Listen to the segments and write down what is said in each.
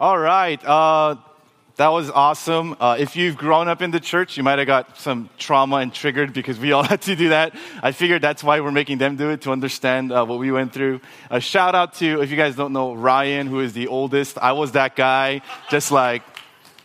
All right. Uh, that was awesome. Uh, if you've grown up in the church, you might have got some trauma and triggered because we all had to do that. I figured that's why we're making them do it to understand uh, what we went through. A shout out to, if you guys don't know, Ryan, who is the oldest. I was that guy, just like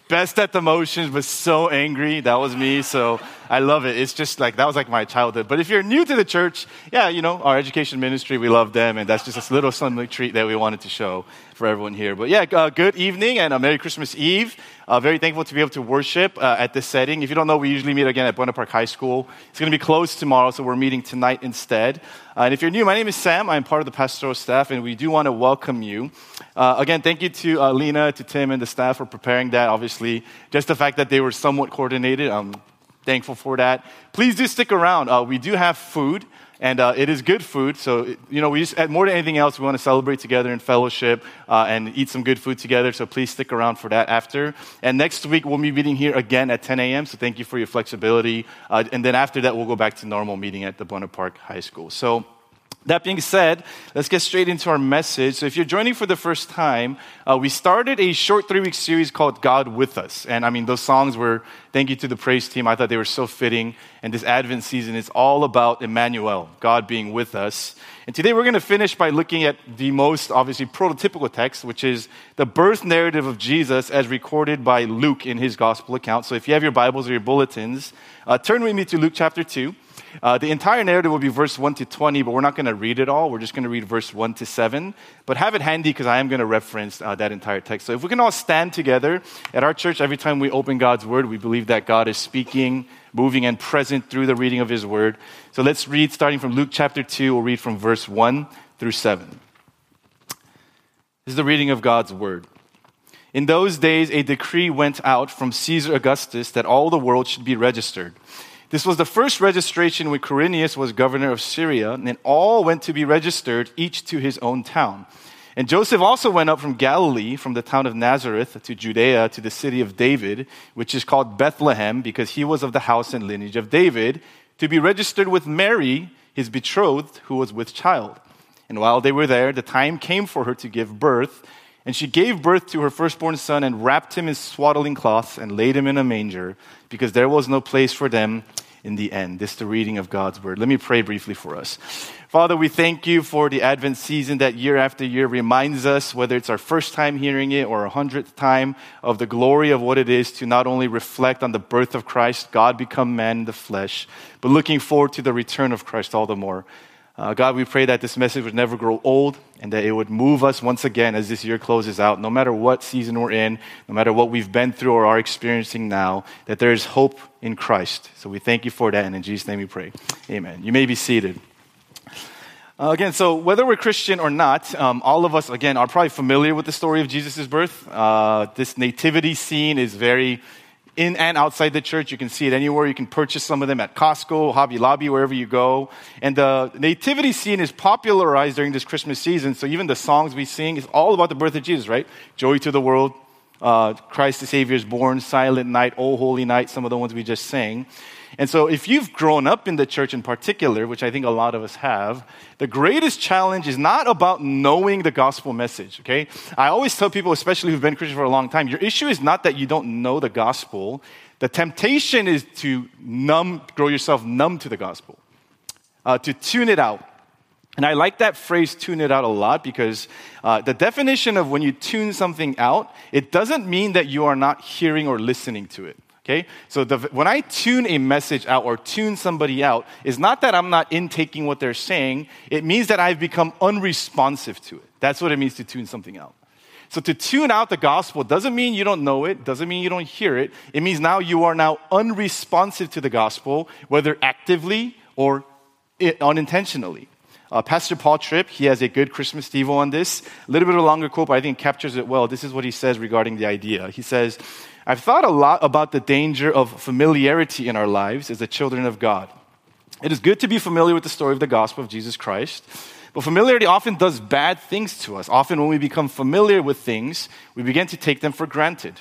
best at the motions, but so angry. That was me. So I love it. It's just like, that was like my childhood. But if you're new to the church, yeah, you know, our education ministry, we love them. And that's just a little Sunday treat that we wanted to show for everyone here. But yeah, uh, good evening and a Merry Christmas Eve. Uh, very thankful to be able to worship uh, at this setting. If you don't know, we usually meet again at Buena Park High School. It's going to be closed tomorrow, so we're meeting tonight instead. Uh, and if you're new, my name is Sam. I'm part of the pastoral staff, and we do want to welcome you. Uh, again, thank you to uh, Lena, to Tim, and the staff for preparing that. Obviously, just the fact that they were somewhat coordinated. I'm thankful for that. Please do stick around. Uh, we do have food and uh, it is good food. So, you know, we just, more than anything else, we want to celebrate together in fellowship uh, and eat some good food together. So please stick around for that after. And next week, we'll be meeting here again at 10 a.m. So thank you for your flexibility. Uh, and then after that, we'll go back to normal meeting at the Buena Park High School. So, that being said, let's get straight into our message. So, if you're joining for the first time, uh, we started a short three week series called God with Us. And I mean, those songs were, thank you to the praise team. I thought they were so fitting. And this Advent season is all about Emmanuel, God being with us. And today we're going to finish by looking at the most obviously prototypical text, which is the birth narrative of Jesus as recorded by Luke in his gospel account. So, if you have your Bibles or your bulletins, uh, turn with me to Luke chapter 2. Uh, the entire narrative will be verse 1 to 20, but we're not going to read it all. We're just going to read verse 1 to 7. But have it handy because I am going to reference uh, that entire text. So if we can all stand together at our church, every time we open God's word, we believe that God is speaking, moving, and present through the reading of his word. So let's read starting from Luke chapter 2. We'll read from verse 1 through 7. This is the reading of God's word. In those days, a decree went out from Caesar Augustus that all the world should be registered. This was the first registration when Quirinius was governor of Syria, and all went to be registered, each to his own town. And Joseph also went up from Galilee, from the town of Nazareth to Judea, to the city of David, which is called Bethlehem, because he was of the house and lineage of David, to be registered with Mary, his betrothed, who was with child. And while they were there, the time came for her to give birth. And she gave birth to her firstborn son and wrapped him in swaddling cloths and laid him in a manger because there was no place for them in the end. This is the reading of God's word. Let me pray briefly for us. Father, we thank you for the Advent season that year after year reminds us, whether it's our first time hearing it or a hundredth time, of the glory of what it is to not only reflect on the birth of Christ, God become man in the flesh, but looking forward to the return of Christ all the more. Uh, God, we pray that this message would never grow old and that it would move us once again as this year closes out, no matter what season we're in, no matter what we've been through or are experiencing now, that there is hope in Christ. So we thank you for that, and in Jesus' name we pray. Amen. You may be seated. Uh, again, so whether we're Christian or not, um, all of us, again, are probably familiar with the story of Jesus' birth. Uh, this nativity scene is very in and outside the church. You can see it anywhere. You can purchase some of them at Costco, Hobby Lobby, wherever you go. And the nativity scene is popularized during this Christmas season. So even the songs we sing is all about the birth of Jesus, right? Joy to the world, uh, Christ the Savior is born, Silent Night, Oh Holy Night, some of the ones we just sang. And so, if you've grown up in the church in particular, which I think a lot of us have, the greatest challenge is not about knowing the gospel message, okay? I always tell people, especially who've been Christian for a long time, your issue is not that you don't know the gospel. The temptation is to numb, grow yourself numb to the gospel, uh, to tune it out. And I like that phrase, tune it out, a lot because uh, the definition of when you tune something out, it doesn't mean that you are not hearing or listening to it. Okay? So the, when I tune a message out or tune somebody out, it's not that I'm not intaking what they're saying. It means that I've become unresponsive to it. That's what it means to tune something out. So to tune out the gospel doesn't mean you don't know it, doesn't mean you don't hear it. It means now you are now unresponsive to the gospel, whether actively or unintentionally. Uh, Pastor Paul Tripp, he has a good Christmas Devo on this. A little bit of a longer quote, but I think captures it well. This is what he says regarding the idea. He says, I've thought a lot about the danger of familiarity in our lives as the children of God. It is good to be familiar with the story of the gospel of Jesus Christ, but familiarity often does bad things to us. Often, when we become familiar with things, we begin to take them for granted.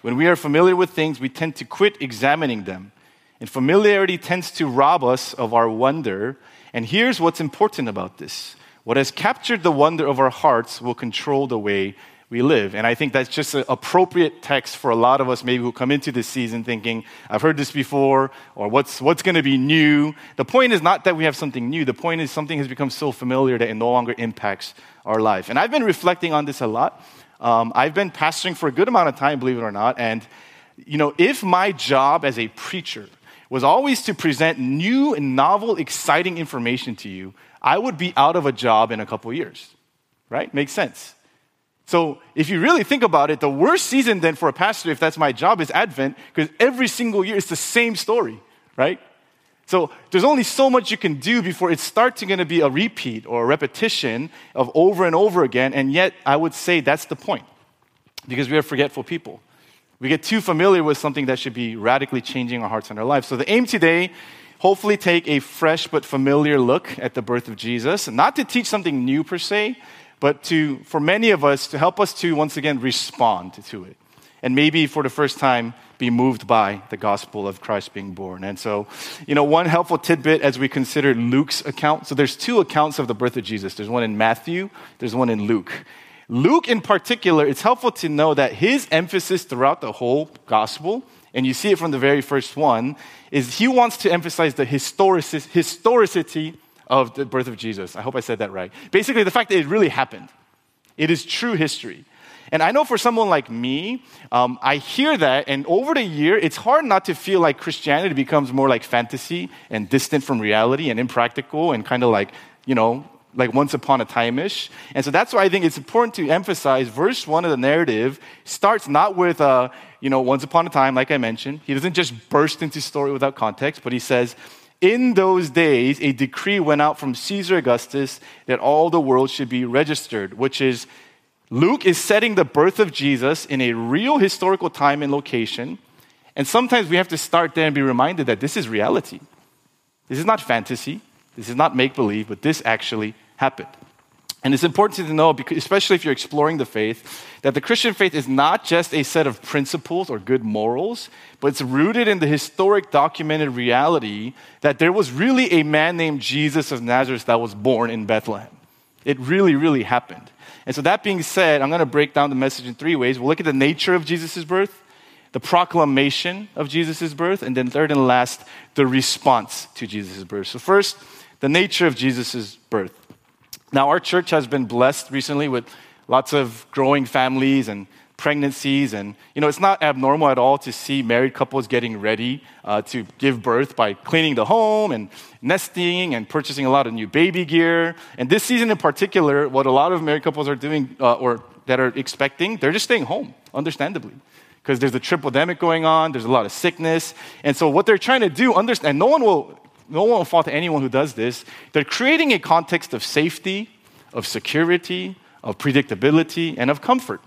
When we are familiar with things, we tend to quit examining them. And familiarity tends to rob us of our wonder. And here's what's important about this what has captured the wonder of our hearts will control the way we live. And I think that's just an appropriate text for a lot of us maybe who come into this season thinking, I've heard this before, or what's, what's going to be new. The point is not that we have something new. The point is something has become so familiar that it no longer impacts our life. And I've been reflecting on this a lot. Um, I've been pastoring for a good amount of time, believe it or not. And, you know, if my job as a preacher was always to present new and novel, exciting information to you, I would be out of a job in a couple years. Right? Makes sense. So, if you really think about it, the worst season then for a pastor, if that's my job, is Advent, because every single year it's the same story, right? So, there's only so much you can do before it starts to going to be a repeat or a repetition of over and over again. And yet, I would say that's the point, because we are forgetful people. We get too familiar with something that should be radically changing our hearts and our lives. So, the aim today hopefully take a fresh but familiar look at the birth of Jesus, not to teach something new per se, but to, for many of us, to help us to once again respond to it. And maybe for the first time, be moved by the gospel of Christ being born. And so, you know, one helpful tidbit as we consider Luke's account. So there's two accounts of the birth of Jesus. There's one in Matthew, there's one in Luke. Luke, in particular, it's helpful to know that his emphasis throughout the whole gospel, and you see it from the very first one, is he wants to emphasize the historicity of the birth of Jesus. I hope I said that right. Basically, the fact that it really happened. It is true history. And I know for someone like me, um, I hear that, and over the year, it's hard not to feel like Christianity becomes more like fantasy and distant from reality and impractical and kind of like, you know, like once upon a time ish. And so that's why I think it's important to emphasize verse one of the narrative starts not with, uh, you know, once upon a time, like I mentioned. He doesn't just burst into story without context, but he says, in those days, a decree went out from Caesar Augustus that all the world should be registered, which is Luke is setting the birth of Jesus in a real historical time and location. And sometimes we have to start there and be reminded that this is reality. This is not fantasy, this is not make believe, but this actually happened. And it's important to know, especially if you're exploring the faith, that the Christian faith is not just a set of principles or good morals, but it's rooted in the historic documented reality that there was really a man named Jesus of Nazareth that was born in Bethlehem. It really, really happened. And so, that being said, I'm going to break down the message in three ways. We'll look at the nature of Jesus' birth, the proclamation of Jesus' birth, and then third and last, the response to Jesus' birth. So, first, the nature of Jesus' birth. Now, our church has been blessed recently with lots of growing families and pregnancies. And, you know, it's not abnormal at all to see married couples getting ready uh, to give birth by cleaning the home and nesting and purchasing a lot of new baby gear. And this season in particular, what a lot of married couples are doing uh, or that are expecting, they're just staying home, understandably. Because there's a tripledemic going on, there's a lot of sickness. And so, what they're trying to do, understand, no one will no one will fault anyone who does this. They're creating a context of safety, of security, of predictability, and of comfort.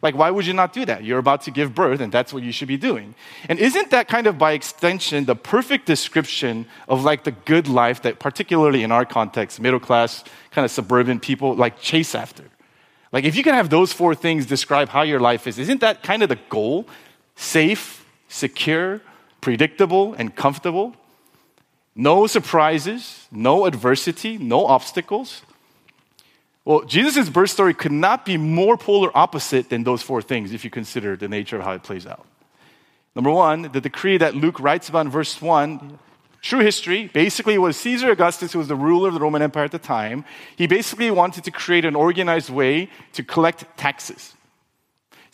Like, why would you not do that? You're about to give birth, and that's what you should be doing. And isn't that kind of by extension the perfect description of like the good life that, particularly in our context, middle class, kind of suburban people like chase after? Like, if you can have those four things describe how your life is, isn't that kind of the goal? Safe, secure, predictable, and comfortable? No surprises, no adversity, no obstacles. Well, Jesus' birth story could not be more polar opposite than those four things if you consider the nature of how it plays out. Number one, the decree that Luke writes about in verse one, true history, basically was Caesar Augustus, who was the ruler of the Roman Empire at the time. He basically wanted to create an organized way to collect taxes.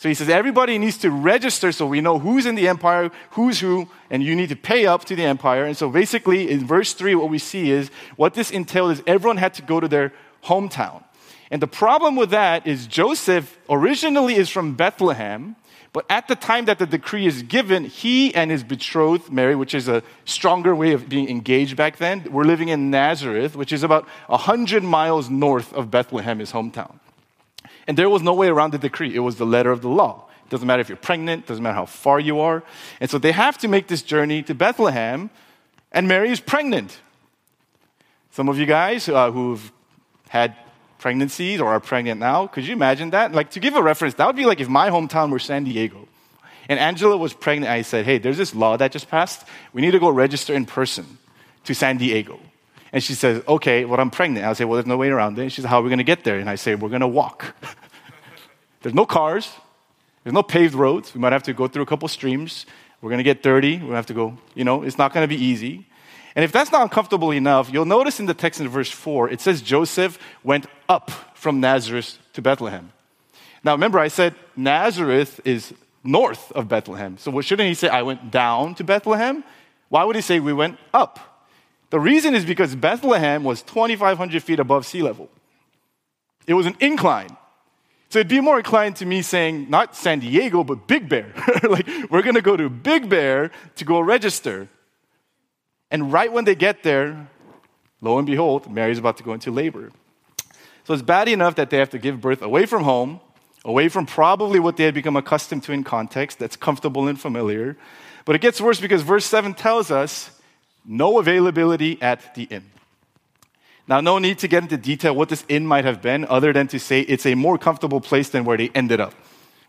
So he says everybody needs to register so we know who's in the empire, who's who, and you need to pay up to the empire. And so basically, in verse 3, what we see is what this entailed is everyone had to go to their hometown. And the problem with that is Joseph originally is from Bethlehem, but at the time that the decree is given, he and his betrothed, Mary, which is a stronger way of being engaged back then, were living in Nazareth, which is about 100 miles north of Bethlehem, his hometown. And there was no way around the decree. It was the letter of the law. It doesn't matter if you're pregnant, doesn't matter how far you are. And so they have to make this journey to Bethlehem, and Mary is pregnant. Some of you guys uh, who've had pregnancies or are pregnant now, could you imagine that? Like, to give a reference, that would be like if my hometown were San Diego. And Angela was pregnant, I said, hey, there's this law that just passed. We need to go register in person to San Diego. And she says, okay, well, I'm pregnant. I say, well, there's no way around it. She says, how are we going to get there? And I say, we're going to walk. There's no cars, there's no paved roads. We might have to go through a couple streams. We're going to get dirty. We'll have to go, you know, it's not going to be easy. And if that's not uncomfortable enough, you'll notice in the text in verse 4, it says Joseph went up from Nazareth to Bethlehem. Now, remember, I said Nazareth is north of Bethlehem. So, shouldn't he say, I went down to Bethlehem? Why would he say we went up? The reason is because Bethlehem was 2,500 feet above sea level. It was an incline. So it'd be more inclined to me saying, not San Diego, but Big Bear. like, we're going to go to Big Bear to go register. And right when they get there, lo and behold, Mary's about to go into labor. So it's bad enough that they have to give birth away from home, away from probably what they had become accustomed to in context that's comfortable and familiar. But it gets worse because verse 7 tells us no availability at the inn. Now, no need to get into detail what this inn might have been, other than to say it's a more comfortable place than where they ended up,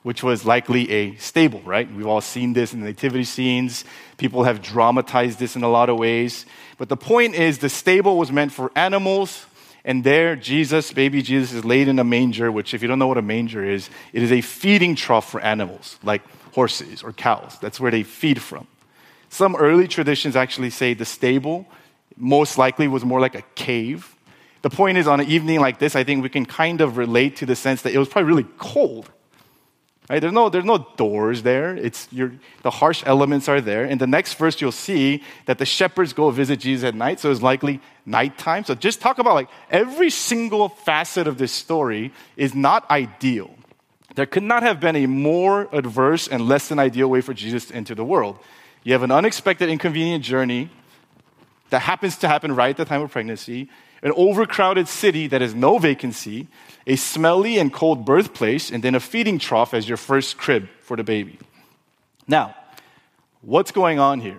which was likely a stable, right? We've all seen this in the nativity scenes. People have dramatized this in a lot of ways. But the point is, the stable was meant for animals, and there, Jesus, baby Jesus, is laid in a manger, which, if you don't know what a manger is, it is a feeding trough for animals, like horses or cows. That's where they feed from. Some early traditions actually say the stable most likely was more like a cave. The point is, on an evening like this, I think we can kind of relate to the sense that it was probably really cold. Right? There's, no, there's no doors there. It's your, the harsh elements are there. In the next verse, you'll see that the shepherds go visit Jesus at night, so it's likely nighttime. So just talk about like every single facet of this story is not ideal. There could not have been a more adverse and less than ideal way for Jesus to enter the world. You have an unexpected, inconvenient journey that happens to happen right at the time of pregnancy, an overcrowded city that has no vacancy, a smelly and cold birthplace, and then a feeding trough as your first crib for the baby. Now, what's going on here?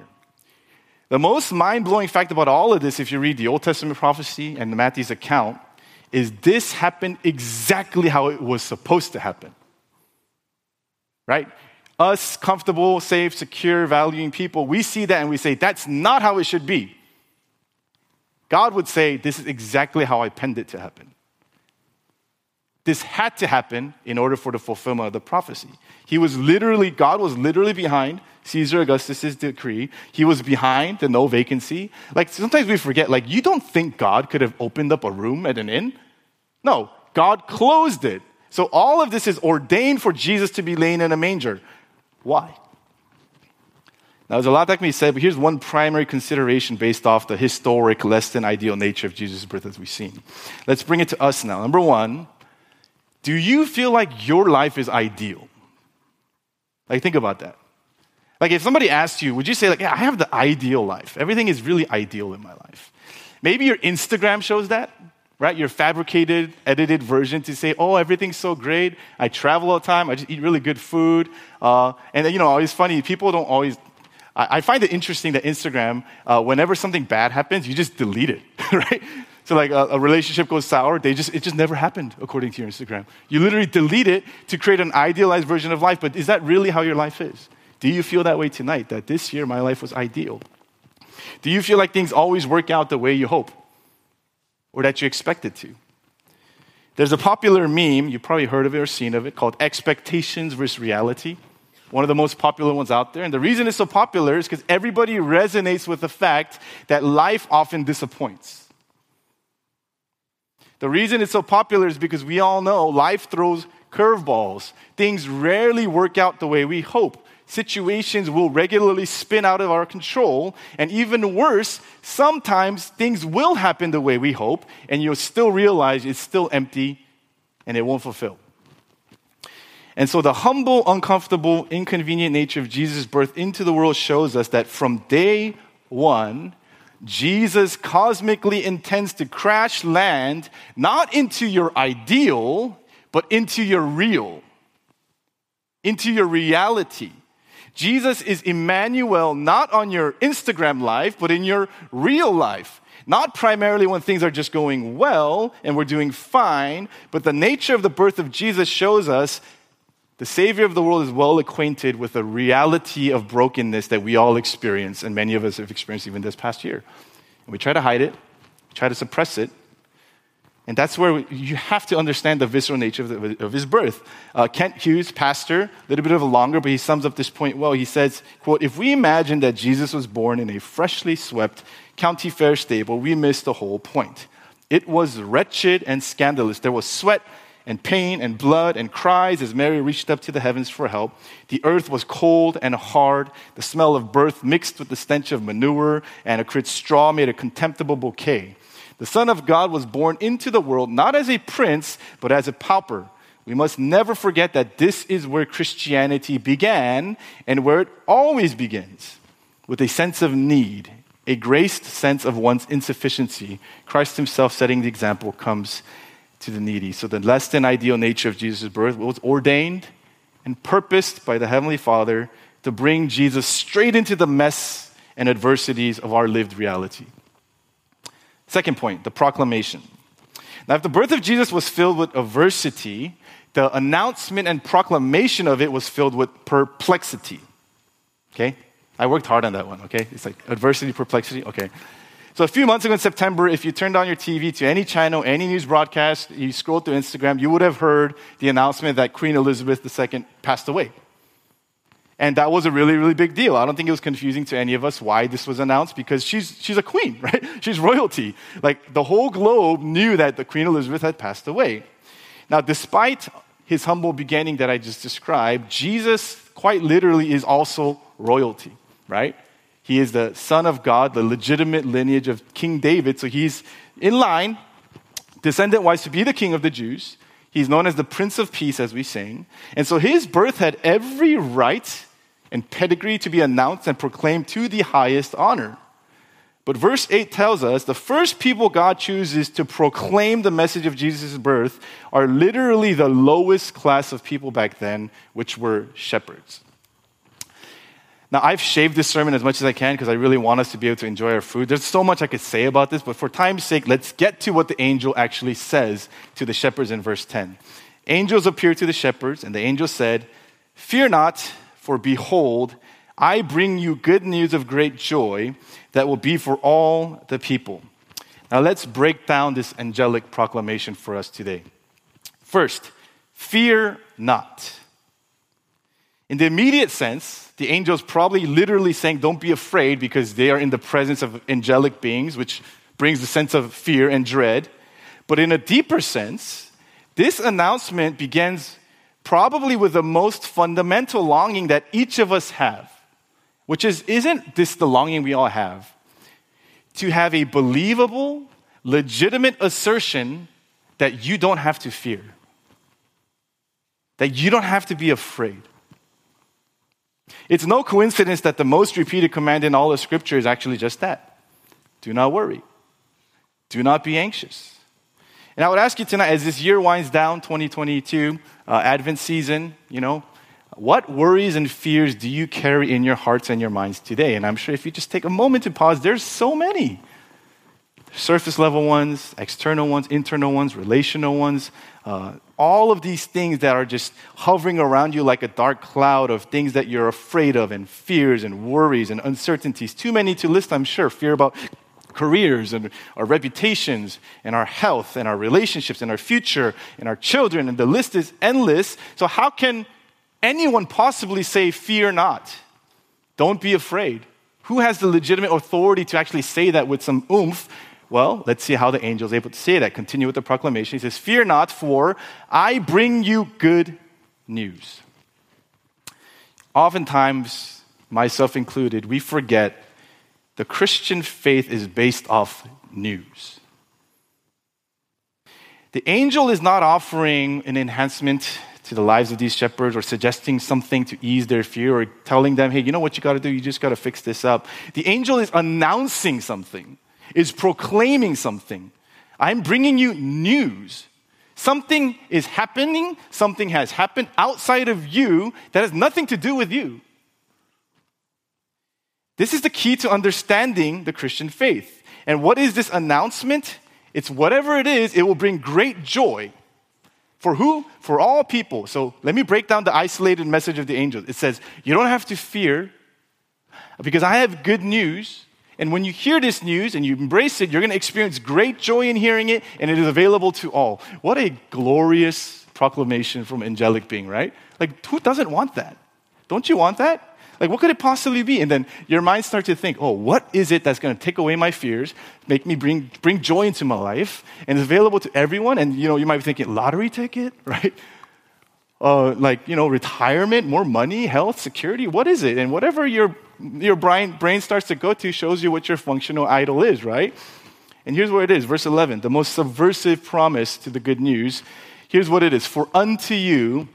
The most mind blowing fact about all of this, if you read the Old Testament prophecy and Matthew's account, is this happened exactly how it was supposed to happen. Right? Us, comfortable, safe, secure, valuing people, we see that and we say, that's not how it should be. God would say, This is exactly how I penned it to happen. This had to happen in order for the fulfillment of the prophecy. He was literally, God was literally behind Caesar Augustus's decree. He was behind the no vacancy. Like sometimes we forget, like, you don't think God could have opened up a room at an inn? No, God closed it. So all of this is ordained for Jesus to be laying in a manger. Why? Now, there's a lot that can be said, but here's one primary consideration based off the historic, less than ideal nature of Jesus' birth as we've seen. Let's bring it to us now. Number one, do you feel like your life is ideal? Like, think about that. Like, if somebody asked you, would you say, like, yeah, I have the ideal life? Everything is really ideal in my life. Maybe your Instagram shows that, right? Your fabricated, edited version to say, oh, everything's so great. I travel all the time. I just eat really good food. Uh, and, you know, it's funny, people don't always I, find it interesting that Instagram, uh, whenever something bad happens, you just delete it, right? So like a, a, relationship goes sour, they just it just never happened according to your Instagram. You literally delete it to create an idealized version of life. But is that really how your life is? Do you feel that way tonight? That this year my life was ideal? Do you feel like things always work out the way you hope, or that you expect it to? There's a popular meme you probably heard of it or seen of it called expectations versus reality one of the most popular ones out there. And the reason it's so popular is because everybody resonates with the fact that life often disappoints. The reason it's so popular is because we all know life throws curveballs. Things rarely work out the way we hope. Situations will regularly spin out of our control. And even worse, sometimes things will happen the way we hope, and you'll still realize it's still empty and it won't fulfill. And so the humble, uncomfortable, inconvenient nature of Jesus' birth into the world shows us that from day one, Jesus cosmically intends to crash land not into your ideal, but into your real, into your reality. Jesus is Emmanuel not on your Instagram life, but in your real life. Not primarily when things are just going well and we're doing fine, but the nature of the birth of Jesus shows us the Savior of the world is well acquainted with the reality of brokenness that we all experience, and many of us have experienced even this past year. And we try to hide it, we try to suppress it. And that's where you have to understand the visceral nature of, the, of his birth. Uh, Kent Hughes, pastor, a little bit of a longer, but he sums up this point well. He says, quote, if we imagine that Jesus was born in a freshly swept county fair stable, we miss the whole point. It was wretched and scandalous. There was sweat and pain and blood and cries as Mary reached up to the heavens for help. The earth was cold and hard. The smell of birth mixed with the stench of manure and a crit straw made a contemptible bouquet. The Son of God was born into the world not as a prince, but as a pauper. We must never forget that this is where Christianity began and where it always begins with a sense of need, a graced sense of one's insufficiency. Christ himself setting the example comes to the needy. So the less than ideal nature of Jesus' birth was ordained and purposed by the Heavenly Father to bring Jesus straight into the mess and adversities of our lived reality. Second point, the proclamation. Now, if the birth of Jesus was filled with adversity, the announcement and proclamation of it was filled with perplexity. Okay? I worked hard on that one, okay? It's like adversity, perplexity, okay. So a few months ago in September, if you turned on your TV to any channel, any news broadcast, you scrolled through Instagram, you would have heard the announcement that Queen Elizabeth II passed away. And that was a really, really big deal. I don't think it was confusing to any of us why this was announced because she's, she's a queen, right? She's royalty. Like the whole globe knew that the Queen Elizabeth had passed away. Now, despite his humble beginning that I just described, Jesus quite literally is also royalty, right? He is the son of God, the legitimate lineage of King David. So he's in line, descendant wise, to be the king of the Jews. He's known as the Prince of Peace, as we sing. And so his birth had every right and pedigree to be announced and proclaimed to the highest honor. But verse 8 tells us the first people God chooses to proclaim the message of Jesus' birth are literally the lowest class of people back then, which were shepherds. Now, I've shaved this sermon as much as I can because I really want us to be able to enjoy our food. There's so much I could say about this, but for time's sake, let's get to what the angel actually says to the shepherds in verse 10. Angels appeared to the shepherds, and the angel said, Fear not for behold, I bring you good news of great joy that will be for all the people. Now let's break down this angelic proclamation for us today. First, fear not. In the immediate sense, the angels probably literally saying, Don't be afraid because they are in the presence of angelic beings, which brings the sense of fear and dread. But in a deeper sense, this announcement begins probably with the most fundamental longing that each of us have, which is isn't this the longing we all have? To have a believable, legitimate assertion that you don't have to fear, that you don't have to be afraid. It's no coincidence that the most repeated command in all of Scripture is actually just that do not worry, do not be anxious. And I would ask you tonight, as this year winds down, 2022, uh, Advent season, you know, what worries and fears do you carry in your hearts and your minds today? And I'm sure if you just take a moment to pause, there's so many surface level ones, external ones, internal ones, relational ones, uh, all of these things that are just hovering around you like a dark cloud of things that you're afraid of, and fears and worries and uncertainties. Too many to list, I'm sure. Fear about careers and our reputations and our health and our relationships and our future and our children, and the list is endless. So, how can anyone possibly say, Fear not? Don't be afraid. Who has the legitimate authority to actually say that with some oomph? Well, let's see how the angel is able to say that. Continue with the proclamation. He says, Fear not, for I bring you good news. Oftentimes, myself included, we forget the Christian faith is based off news. The angel is not offering an enhancement to the lives of these shepherds or suggesting something to ease their fear or telling them, hey, you know what you got to do? You just got to fix this up. The angel is announcing something, is proclaiming something. I'm bringing you news. Something is happening, something has happened outside of you that has nothing to do with you. This is the key to understanding the Christian faith. And what is this announcement? It's whatever it is, it will bring great joy. For who? For all people. So let me break down the isolated message of the angel. It says, You don't have to fear because I have good news. And when you hear this news and you embrace it, you're going to experience great joy in hearing it, and it is available to all. What a glorious proclamation from angelic being, right? Like, who doesn't want that? Don't you want that? Like, what could it possibly be? And then your mind starts to think, oh, what is it that's going to take away my fears, make me bring, bring joy into my life, and is available to everyone? And, you know, you might be thinking, lottery ticket, right? Uh, like, you know, retirement, more money, health, security, what is it? And whatever your, your brain, brain starts to go to shows you what your functional idol is, right? And here's what it is verse 11, the most subversive promise to the good news. Here's what it is For unto you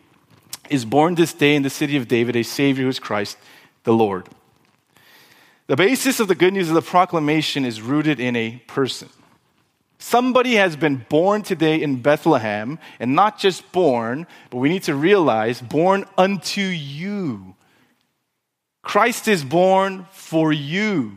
is born this day in the city of David a Savior who is Christ the Lord. The basis of the good news of the proclamation is rooted in a person. Somebody has been born today in Bethlehem, and not just born, but we need to realize born unto you. Christ is born for you.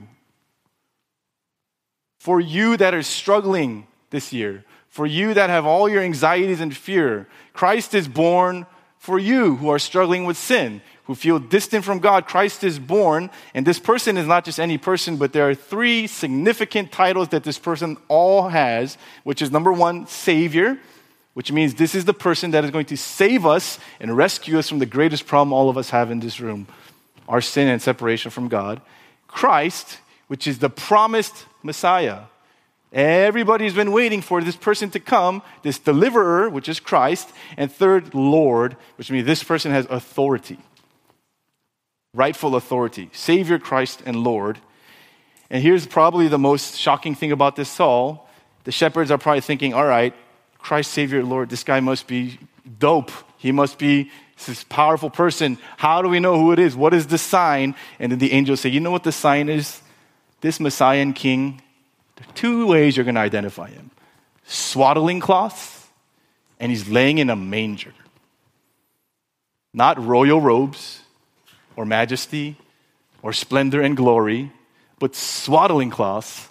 For you that are struggling this year, for you that have all your anxieties and fear, Christ is born for you who are struggling with sin, who feel distant from God, Christ is born. And this person is not just any person, but there are three significant titles that this person all has, which is number one, Savior, which means this is the person that is going to save us and rescue us from the greatest problem all of us have in this room our sin and separation from God. Christ, which is the promised Messiah. Everybody's been waiting for this person to come, this deliverer, which is Christ, and third, Lord, which means this person has authority, rightful authority, Savior, Christ, and Lord. And here's probably the most shocking thing about this Saul. The shepherds are probably thinking, all right, Christ, Savior, Lord, this guy must be dope. He must be this powerful person. How do we know who it is? What is the sign? And then the angels say, you know what the sign is? This Messiah and King there are two ways you're going to identify him swaddling cloths, and he's laying in a manger. Not royal robes or majesty or splendor and glory, but swaddling cloths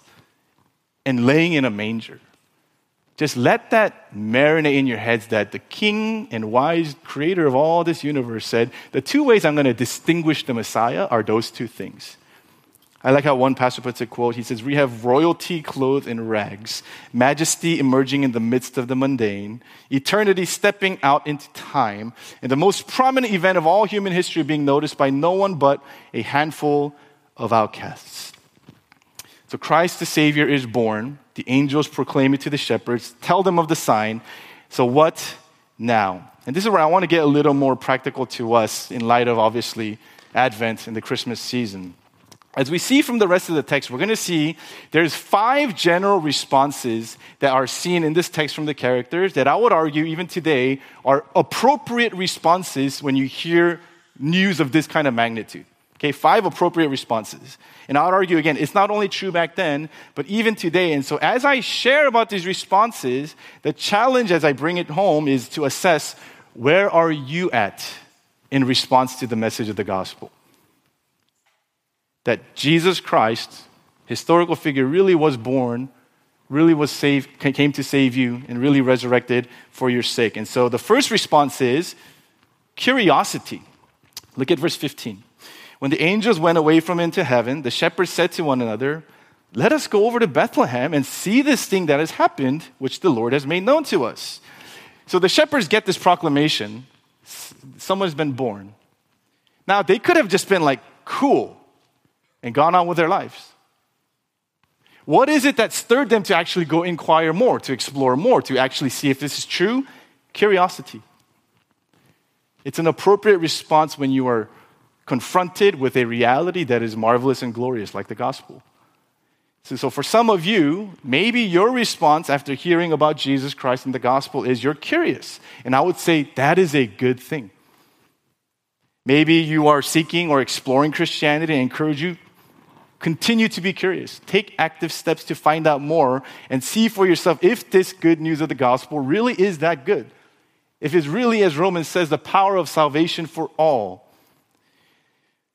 and laying in a manger. Just let that marinate in your heads that the king and wise creator of all this universe said the two ways I'm going to distinguish the Messiah are those two things I like how one pastor puts a quote. He says, We have royalty clothed in rags, majesty emerging in the midst of the mundane, eternity stepping out into time, and the most prominent event of all human history being noticed by no one but a handful of outcasts. So Christ the Savior is born. The angels proclaim it to the shepherds, tell them of the sign. So, what now? And this is where I want to get a little more practical to us in light of obviously Advent and the Christmas season. As we see from the rest of the text, we're going to see there's five general responses that are seen in this text from the characters that I would argue even today are appropriate responses when you hear news of this kind of magnitude. Okay, five appropriate responses. And I would argue again, it's not only true back then, but even today. And so as I share about these responses, the challenge as I bring it home is to assess where are you at in response to the message of the gospel? That Jesus Christ, historical figure, really was born, really was saved, came to save you, and really resurrected for your sake. And so the first response is curiosity. Look at verse 15. When the angels went away from into heaven, the shepherds said to one another, Let us go over to Bethlehem and see this thing that has happened, which the Lord has made known to us. So the shepherds get this proclamation someone's been born. Now, they could have just been like, Cool, and gone on with their lives. What is it that stirred them to actually go inquire more, to explore more, to actually see if this is true? Curiosity. It's an appropriate response when you are confronted with a reality that is marvelous and glorious, like the gospel. So, so, for some of you, maybe your response after hearing about Jesus Christ and the gospel is you're curious. And I would say that is a good thing. Maybe you are seeking or exploring Christianity. I encourage you, Continue to be curious. Take active steps to find out more and see for yourself if this good news of the gospel really is that good. If it's really, as Romans says, the power of salvation for all.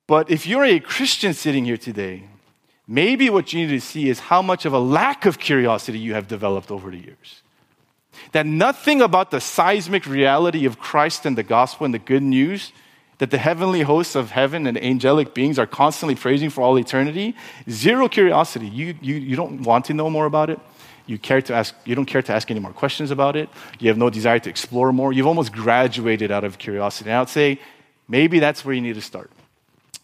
But if you're a Christian sitting here today, maybe what you need to see is how much of a lack of curiosity you have developed over the years. That nothing about the seismic reality of Christ and the gospel and the good news that the heavenly hosts of heaven and angelic beings are constantly praising for all eternity, zero curiosity. You, you, you don't want to know more about it. You, care to ask, you don't care to ask any more questions about it. You have no desire to explore more. You've almost graduated out of curiosity. And I would say maybe that's where you need to start.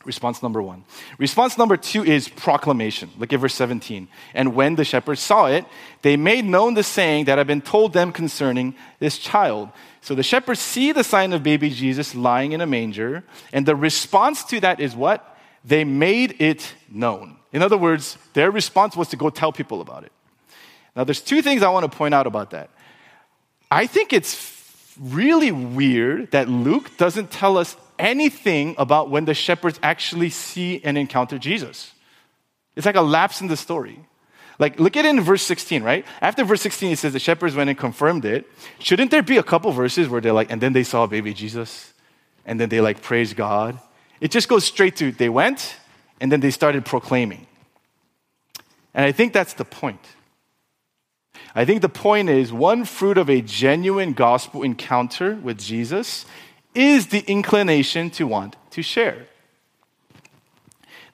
Response number one. Response number two is proclamation. Look at verse 17. And when the shepherds saw it, they made known the saying that had been told them concerning this child. So the shepherds see the sign of baby Jesus lying in a manger, and the response to that is what? They made it known. In other words, their response was to go tell people about it. Now, there's two things I want to point out about that. I think it's really weird that Luke doesn't tell us anything about when the shepherds actually see and encounter Jesus. It's like a lapse in the story. Like, look at it in verse 16, right? After verse 16, it says the shepherds went and confirmed it. Shouldn't there be a couple verses where they're like, and then they saw baby Jesus, and then they like praise God? It just goes straight to they went, and then they started proclaiming. And I think that's the point. I think the point is one fruit of a genuine gospel encounter with Jesus is the inclination to want to share.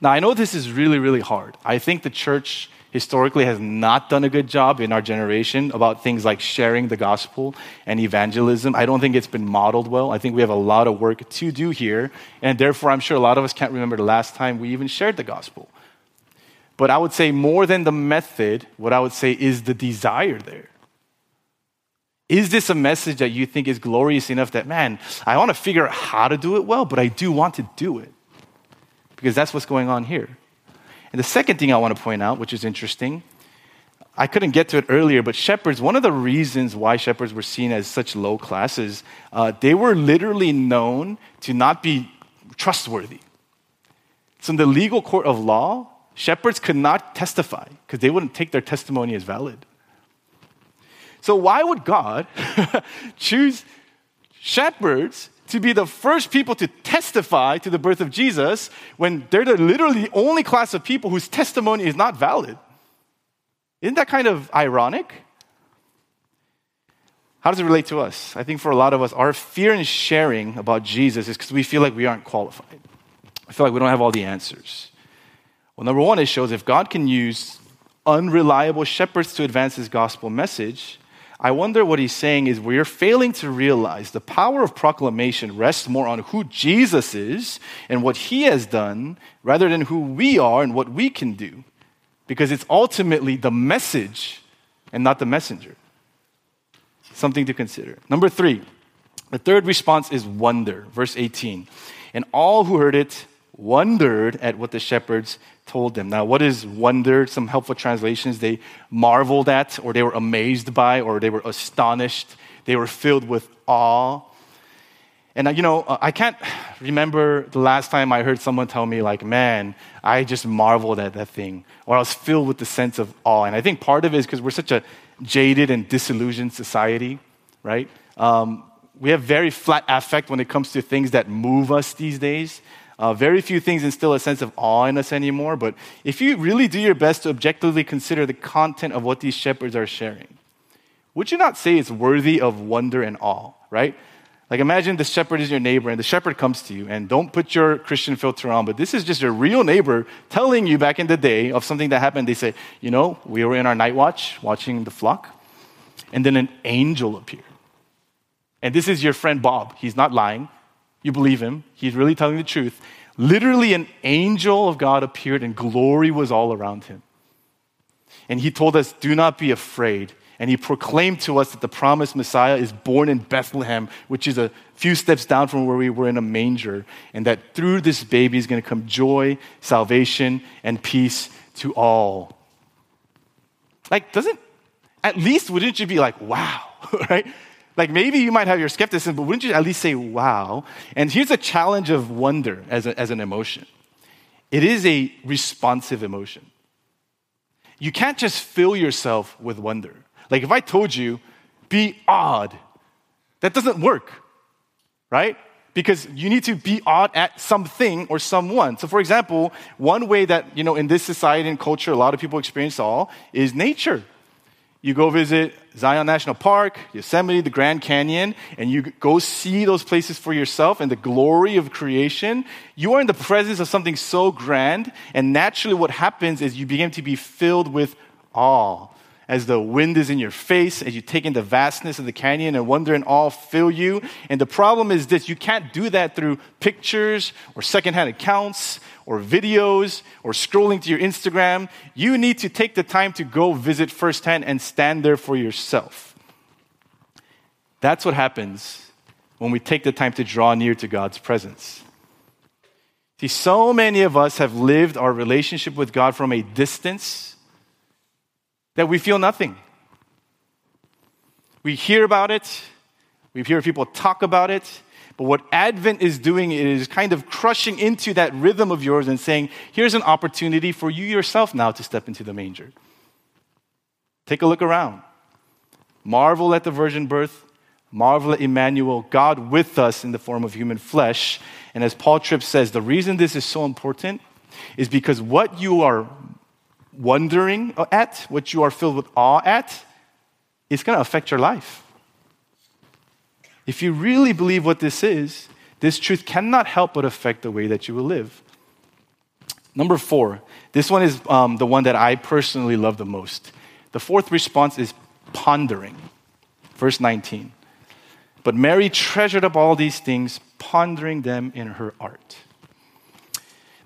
Now, I know this is really, really hard. I think the church historically has not done a good job in our generation about things like sharing the gospel and evangelism. I don't think it's been modeled well. I think we have a lot of work to do here, and therefore, I'm sure a lot of us can't remember the last time we even shared the gospel. But I would say more than the method, what I would say is the desire there. Is this a message that you think is glorious enough that, man, I want to figure out how to do it well, but I do want to do it? Because that's what's going on here. And the second thing I want to point out, which is interesting, I couldn't get to it earlier, but shepherds, one of the reasons why shepherds were seen as such low classes, uh, they were literally known to not be trustworthy. So, in the legal court of law, Shepherds could not testify because they wouldn't take their testimony as valid. So, why would God choose shepherds to be the first people to testify to the birth of Jesus when they're the, literally only class of people whose testimony is not valid? Isn't that kind of ironic? How does it relate to us? I think for a lot of us, our fear in sharing about Jesus is because we feel like we aren't qualified. I feel like we don't have all the answers. Well, number one, it shows if God can use unreliable shepherds to advance his gospel message, I wonder what he's saying is we're failing to realize the power of proclamation rests more on who Jesus is and what he has done rather than who we are and what we can do. Because it's ultimately the message and not the messenger. Something to consider. Number three, the third response is wonder. Verse 18. And all who heard it wondered at what the shepherds told them. Now, what is wonder? Some helpful translations, they marveled at, or they were amazed by, or they were astonished. They were filled with awe. And, uh, you know, uh, I can't remember the last time I heard someone tell me, like, man, I just marveled at that thing, or I was filled with the sense of awe. And I think part of it is because we're such a jaded and disillusioned society, right? Um, we have very flat affect when it comes to things that move us these days. Uh, very few things instill a sense of awe in us anymore, but if you really do your best to objectively consider the content of what these shepherds are sharing, would you not say it's worthy of wonder and awe, right? Like imagine the shepherd is your neighbor and the shepherd comes to you and don't put your Christian filter on, but this is just your real neighbor telling you back in the day of something that happened. They say, you know, we were in our night watch watching the flock and then an angel appeared. And this is your friend Bob. He's not lying. You believe him. He's really telling the truth. Literally, an angel of God appeared and glory was all around him. And he told us, Do not be afraid. And he proclaimed to us that the promised Messiah is born in Bethlehem, which is a few steps down from where we were in a manger. And that through this baby is going to come joy, salvation, and peace to all. Like, doesn't, at least wouldn't you be like, wow, right? Like maybe you might have your skepticism, but wouldn't you at least say, wow? And here's a challenge of wonder as, a, as an emotion it is a responsive emotion. You can't just fill yourself with wonder. Like if I told you, be odd, that doesn't work, right? Because you need to be odd at something or someone. So, for example, one way that, you know, in this society and culture, a lot of people experience all is nature you go visit Zion National Park, Yosemite, the Grand Canyon, and you go see those places for yourself and the glory of creation, you are in the presence of something so grand. And naturally, what happens is you begin to be filled with awe as the wind is in your face, as you take in the vastness of the canyon and wonder and awe fill you. And the problem is this you can't do that through pictures or secondhand accounts or videos or scrolling to your Instagram. You need to take the time to go visit firsthand and stand there for yourself. That's what happens when we take the time to draw near to God's presence. See, so many of us have lived our relationship with God from a distance that we feel nothing. We hear about it, we hear people talk about it, but what Advent is doing is kind of crushing into that rhythm of yours and saying, here's an opportunity for you yourself now to step into the manger. Take a look around. Marvel at the virgin birth. Marvel at Emmanuel, God with us in the form of human flesh. And as Paul Tripp says, the reason this is so important is because what you are wondering at, what you are filled with awe at, is going to affect your life. If you really believe what this is, this truth cannot help but affect the way that you will live. Number four, this one is um, the one that I personally love the most. The fourth response is pondering. Verse 19. But Mary treasured up all these things, pondering them in her heart.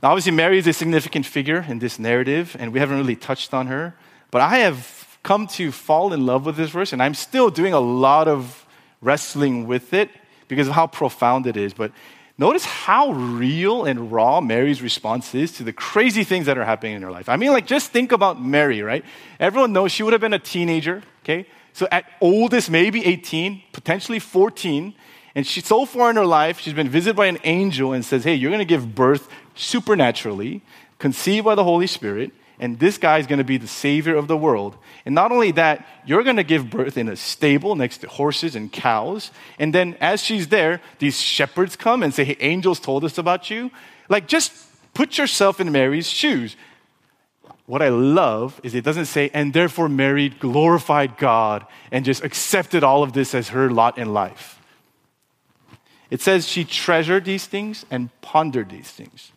Now, obviously, Mary is a significant figure in this narrative, and we haven't really touched on her. But I have come to fall in love with this verse, and I'm still doing a lot of wrestling with it because of how profound it is. But notice how real and raw Mary's response is to the crazy things that are happening in her life. I mean, like, just think about Mary, right? Everyone knows she would have been a teenager, okay? So at oldest, maybe 18, potentially 14. And she's so far in her life, she's been visited by an angel and says, Hey, you're going to give birth supernaturally, conceived by the Holy Spirit and this guy is going to be the savior of the world. And not only that, you're going to give birth in a stable next to horses and cows. And then as she's there, these shepherds come and say, Hey, angels told us about you. Like, just put yourself in Mary's shoes. What I love is it doesn't say, and therefore Mary glorified God and just accepted all of this as her lot in life. It says she treasured these things and pondered these things.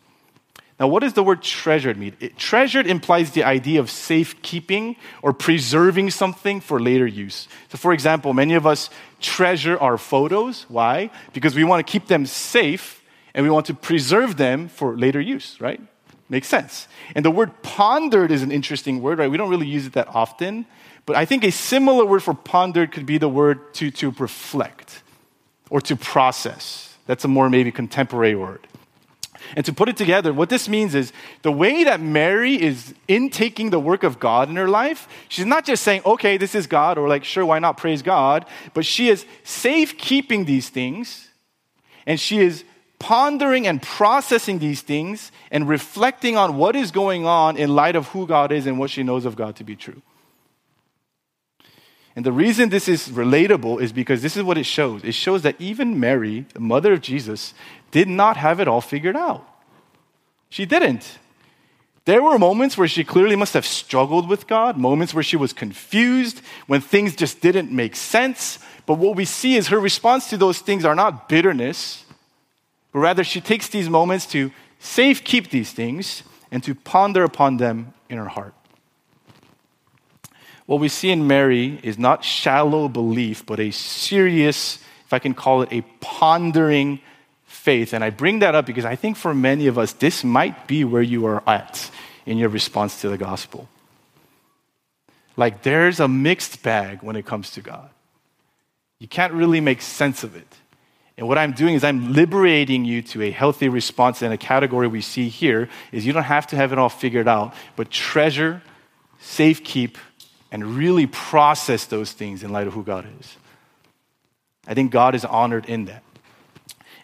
Now, what does the word treasured mean? It, treasured implies the idea of safekeeping or preserving something for later use. So, for example, many of us treasure our photos. Why? Because we want to keep them safe and we want to preserve them for later use, right? Makes sense. And the word pondered is an interesting word, right? We don't really use it that often. But I think a similar word for pondered could be the word to, to reflect or to process. That's a more maybe contemporary word. And to put it together, what this means is the way that Mary is intaking the work of God in her life, she's not just saying, okay, this is God, or like, sure, why not praise God, but she is safekeeping these things, and she is pondering and processing these things and reflecting on what is going on in light of who God is and what she knows of God to be true. And the reason this is relatable is because this is what it shows. It shows that even Mary, the mother of Jesus, did not have it all figured out. She didn't. There were moments where she clearly must have struggled with God, moments where she was confused, when things just didn't make sense. But what we see is her response to those things are not bitterness, but rather she takes these moments to safe keep these things and to ponder upon them in her heart. What we see in Mary is not shallow belief, but a serious, if I can call it, a pondering faith. And I bring that up because I think for many of us, this might be where you are at in your response to the gospel. Like there's a mixed bag when it comes to God. You can't really make sense of it. And what I'm doing is I'm liberating you to a healthy response in a category we see here is you don't have to have it all figured out, but treasure, safekeep, and really process those things in light of who God is. I think God is honored in that.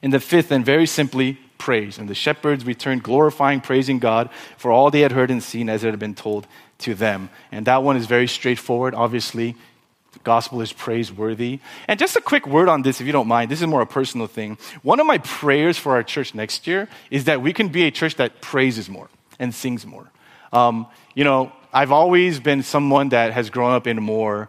And the fifth, and very simply, praise. And the shepherds returned glorifying, praising God for all they had heard and seen as it had been told to them. And that one is very straightforward. Obviously, the gospel is praiseworthy. And just a quick word on this, if you don't mind. This is more a personal thing. One of my prayers for our church next year is that we can be a church that praises more and sings more. Um, you know, I've always been someone that has grown up in more,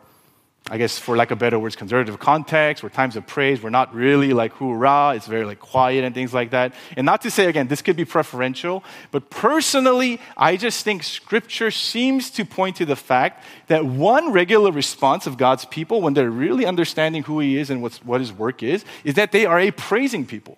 I guess, for lack of better words, conservative context, where times of praise, we're not really like hoorah, it's very like quiet and things like that. And not to say, again, this could be preferential, but personally, I just think scripture seems to point to the fact that one regular response of God's people when they're really understanding who He is and what His work is, is that they are a praising people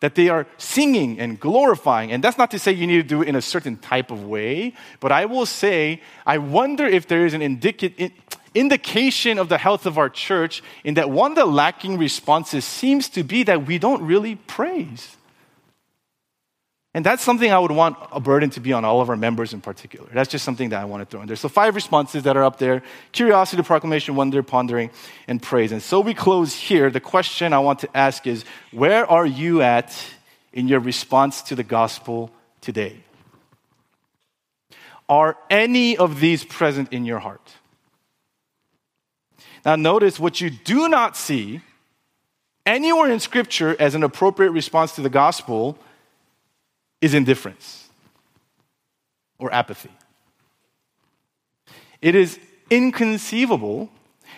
that they are singing and glorifying. And that's not to say you need to do it in a certain type of way, but I will say, I wonder if there is an indica- indication of the health of our church in that one of the lacking responses seems to be that we don't really praise. And that's something I would want a burden to be on all of our members in particular. That's just something that I want to throw in there. So, five responses that are up there curiosity, proclamation, wonder, pondering, and praise. And so we close here. The question I want to ask is where are you at in your response to the gospel today? Are any of these present in your heart? Now, notice what you do not see anywhere in Scripture as an appropriate response to the gospel is indifference or apathy. It is inconceivable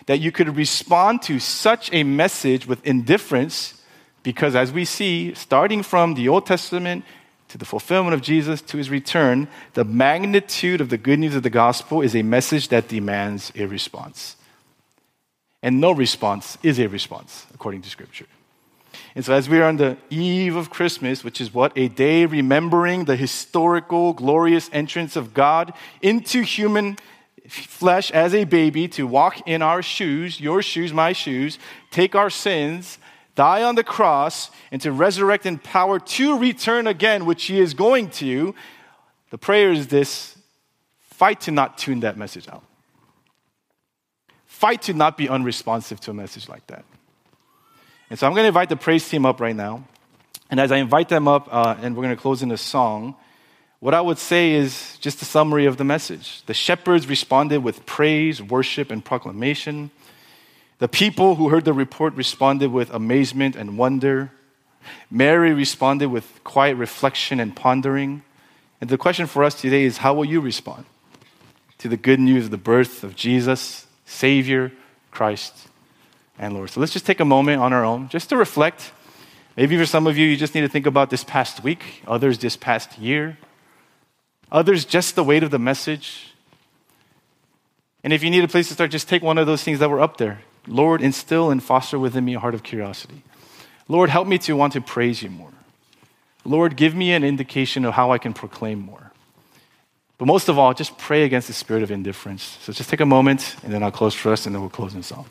that you could respond to such a message with indifference because, as we see, starting from the Old Testament to the fulfillment of Jesus to his return, the magnitude of the good news of the gospel is a message that demands a response. And no response is a response, according to Scripture. And so, as we are on the eve of Christmas, which is what? A day remembering the historical, glorious entrance of God into human flesh as a baby to walk in our shoes, your shoes, my shoes, take our sins, die on the cross, and to resurrect in power to return again, which he is going to. The prayer is this fight to not tune that message out. Fight to not be unresponsive to a message like that. And so I'm going to invite the praise team up right now. And as I invite them up, uh, and we're going to close in a song, what I would say is just a summary of the message. The shepherds responded with praise, worship, and proclamation. The people who heard the report responded with amazement and wonder. Mary responded with quiet reflection and pondering. And the question for us today is how will you respond to the good news of the birth of Jesus, Savior, Christ? And Lord. So let's just take a moment on our own just to reflect. Maybe for some of you, you just need to think about this past week, others this past year, others just the weight of the message. And if you need a place to start, just take one of those things that were up there. Lord, instill and foster within me a heart of curiosity. Lord, help me to want to praise you more. Lord, give me an indication of how I can proclaim more. But most of all, just pray against the spirit of indifference. So just take a moment, and then I'll close for us, and then we'll close in song.